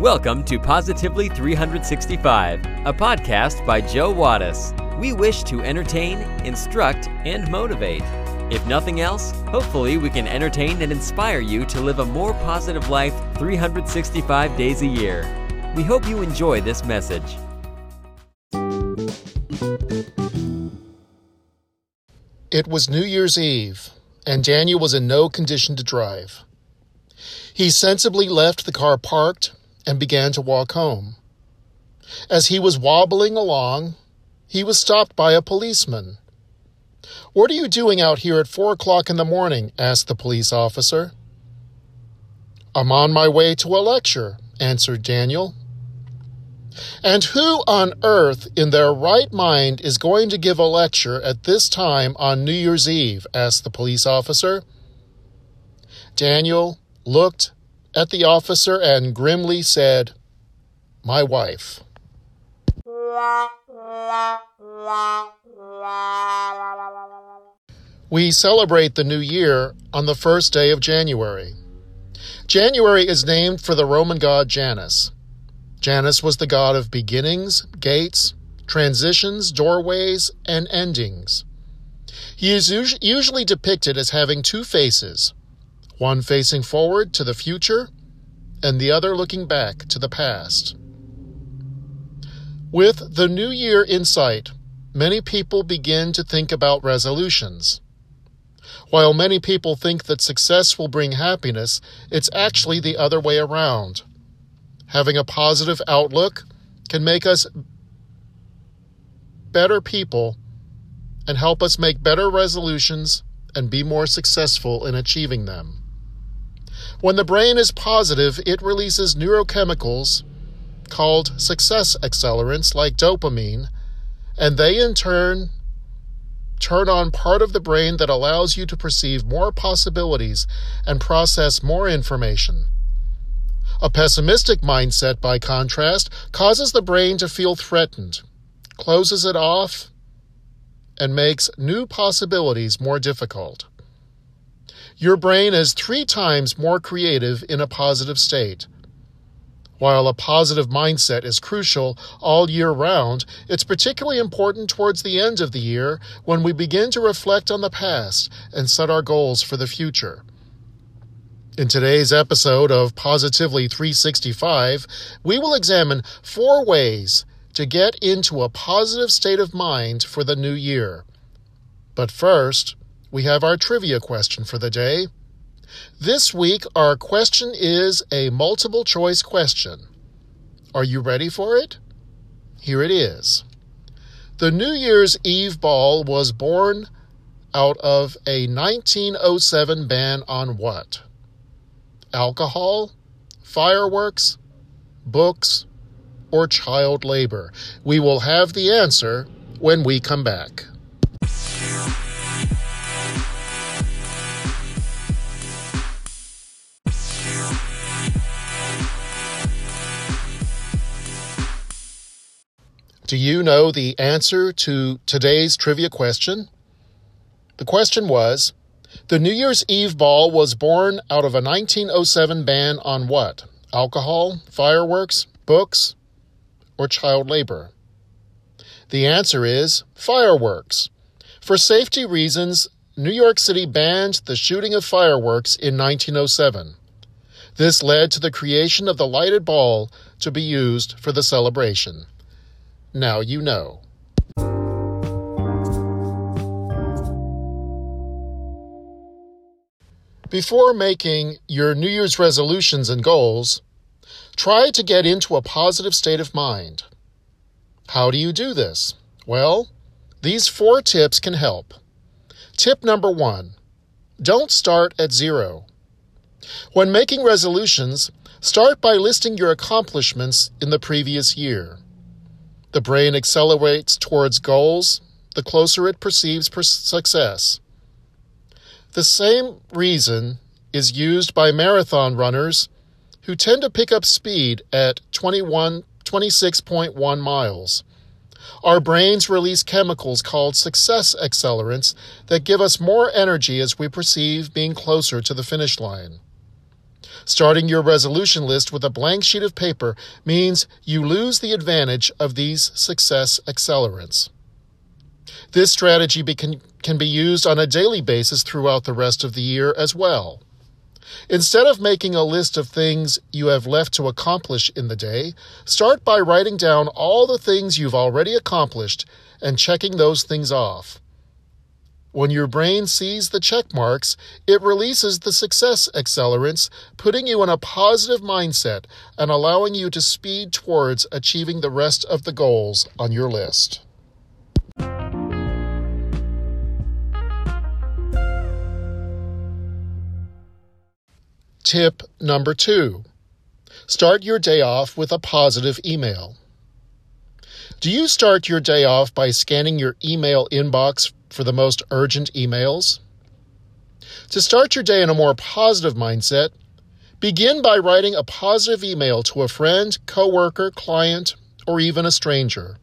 Welcome to Positively 365, a podcast by Joe Wattis. We wish to entertain, instruct, and motivate. If nothing else, hopefully we can entertain and inspire you to live a more positive life 365 days a year. We hope you enjoy this message. It was New Year's Eve, and Daniel was in no condition to drive. He sensibly left the car parked and began to walk home. As he was wobbling along, he was stopped by a policeman. What are you doing out here at four o'clock in the morning? asked the police officer. I'm on my way to a lecture, answered Daniel. And who on earth in their right mind is going to give a lecture at this time on New Year's Eve? asked the police officer. Daniel looked at the officer and grimly said, My wife. We celebrate the new year on the first day of January. January is named for the Roman god Janus. Janus was the god of beginnings, gates, transitions, doorways, and endings. He is usually depicted as having two faces, one facing forward to the future and the other looking back to the past. With the new year in sight, many people begin to think about resolutions. While many people think that success will bring happiness, it's actually the other way around. Having a positive outlook can make us better people and help us make better resolutions and be more successful in achieving them. When the brain is positive, it releases neurochemicals called success accelerants like dopamine, and they in turn turn on part of the brain that allows you to perceive more possibilities and process more information. A pessimistic mindset, by contrast, causes the brain to feel threatened, closes it off, and makes new possibilities more difficult. Your brain is three times more creative in a positive state. While a positive mindset is crucial all year round, it's particularly important towards the end of the year when we begin to reflect on the past and set our goals for the future. In today's episode of Positively 365, we will examine four ways to get into a positive state of mind for the new year. But first, we have our trivia question for the day. This week, our question is a multiple choice question. Are you ready for it? Here it is. The New Year's Eve ball was born out of a 1907 ban on what? Alcohol, fireworks, books, or child labor? We will have the answer when we come back. Do you know the answer to today's trivia question? The question was The New Year's Eve ball was born out of a 1907 ban on what? Alcohol, fireworks, books, or child labor? The answer is fireworks. For safety reasons, New York City banned the shooting of fireworks in 1907. This led to the creation of the lighted ball to be used for the celebration. Now you know. Before making your New Year's resolutions and goals, try to get into a positive state of mind. How do you do this? Well, these four tips can help. Tip number one don't start at zero. When making resolutions, start by listing your accomplishments in the previous year. The brain accelerates towards goals the closer it perceives per- success. The same reason is used by marathon runners who tend to pick up speed at 21, 26.1 miles. Our brains release chemicals called success accelerants that give us more energy as we perceive being closer to the finish line. Starting your resolution list with a blank sheet of paper means you lose the advantage of these success accelerants. This strategy can, can be used on a daily basis throughout the rest of the year as well. Instead of making a list of things you have left to accomplish in the day, start by writing down all the things you've already accomplished and checking those things off. When your brain sees the check marks, it releases the success accelerants, putting you in a positive mindset and allowing you to speed towards achieving the rest of the goals on your list. Tip number two start your day off with a positive email. Do you start your day off by scanning your email inbox for the most urgent emails? To start your day in a more positive mindset, begin by writing a positive email to a friend, coworker, client, or even a stranger.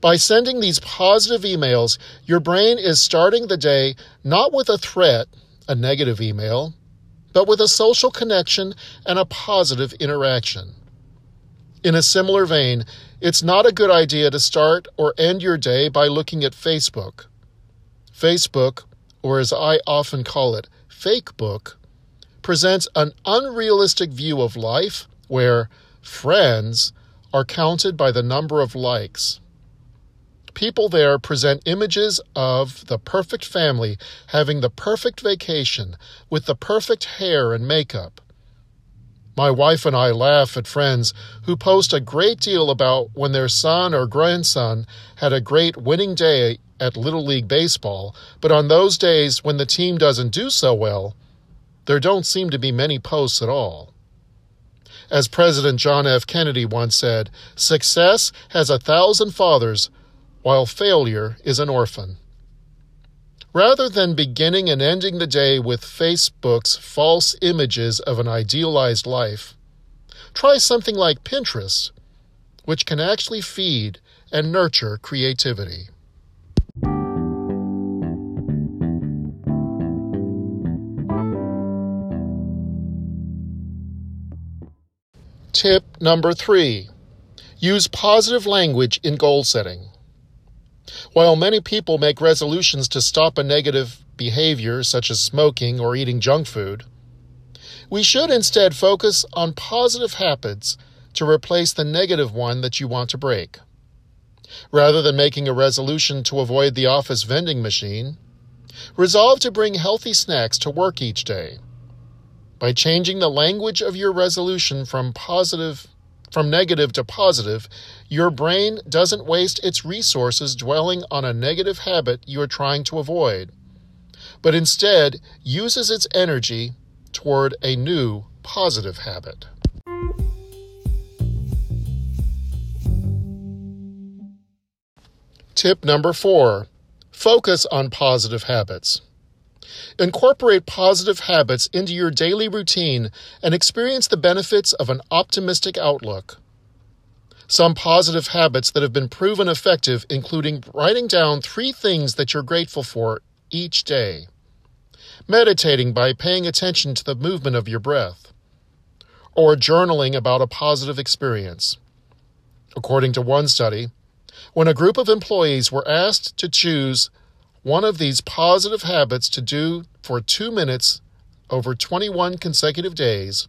By sending these positive emails, your brain is starting the day not with a threat, a negative email, but with a social connection and a positive interaction. In a similar vein, it's not a good idea to start or end your day by looking at Facebook. Facebook, or as I often call it, fake book, presents an unrealistic view of life where friends are counted by the number of likes. People there present images of the perfect family having the perfect vacation with the perfect hair and makeup. My wife and I laugh at friends who post a great deal about when their son or grandson had a great winning day at Little League Baseball, but on those days when the team doesn't do so well, there don't seem to be many posts at all. As President John F. Kennedy once said, success has a thousand fathers, while failure is an orphan. Rather than beginning and ending the day with Facebook's false images of an idealized life, try something like Pinterest, which can actually feed and nurture creativity. Tip number three use positive language in goal setting. While many people make resolutions to stop a negative behavior, such as smoking or eating junk food, we should instead focus on positive habits to replace the negative one that you want to break. Rather than making a resolution to avoid the office vending machine, resolve to bring healthy snacks to work each day. By changing the language of your resolution from positive from negative to positive, your brain doesn't waste its resources dwelling on a negative habit you are trying to avoid, but instead uses its energy toward a new positive habit. Tip number four focus on positive habits. Incorporate positive habits into your daily routine and experience the benefits of an optimistic outlook. Some positive habits that have been proven effective, including writing down three things that you're grateful for each day, meditating by paying attention to the movement of your breath, or journaling about a positive experience. According to one study, when a group of employees were asked to choose one of these positive habits to do for two minutes over 21 consecutive days,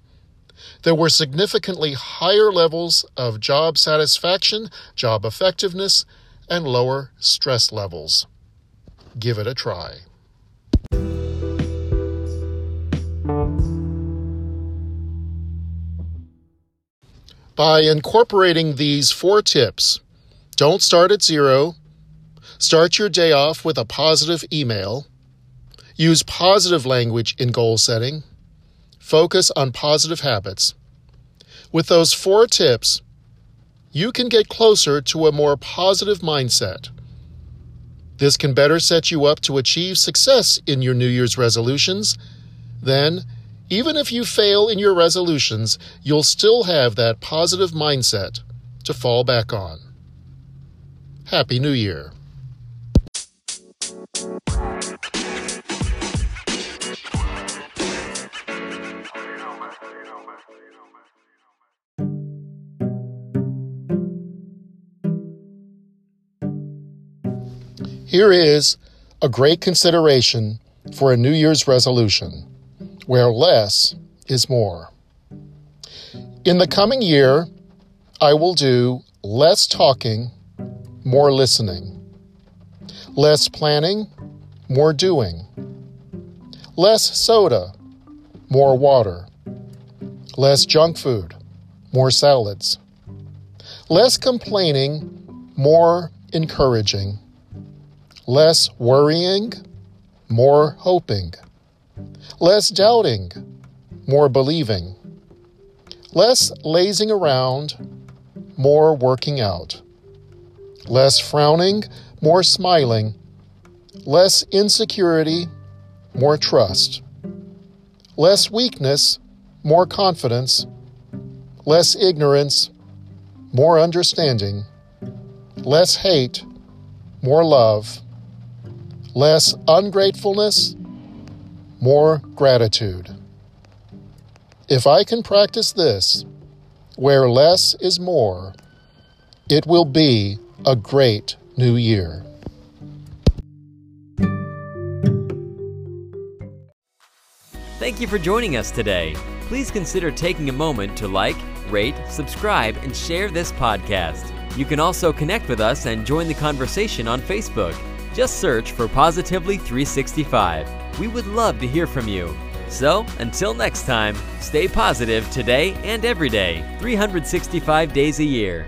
there were significantly higher levels of job satisfaction, job effectiveness, and lower stress levels. Give it a try. By incorporating these four tips, don't start at zero, Start your day off with a positive email. Use positive language in goal setting. Focus on positive habits. With those four tips, you can get closer to a more positive mindset. This can better set you up to achieve success in your New Year's resolutions. Then, even if you fail in your resolutions, you'll still have that positive mindset to fall back on. Happy New Year. Here is a great consideration for a New Year's resolution where less is more. In the coming year, I will do less talking, more listening, less planning, more doing, less soda, more water, less junk food, more salads, less complaining, more encouraging, less worrying, more hoping, less doubting, more believing, less lazing around, more working out, less frowning, more smiling, less insecurity, more trust, less weakness, more confidence, less ignorance, more understanding, less hate, more love, less ungratefulness, more gratitude. If I can practice this, where less is more, it will be a great new year. Thank you for joining us today. Please consider taking a moment to like, rate, subscribe, and share this podcast. You can also connect with us and join the conversation on Facebook. Just search for Positively 365. We would love to hear from you. So, until next time, stay positive today and every day, 365 days a year.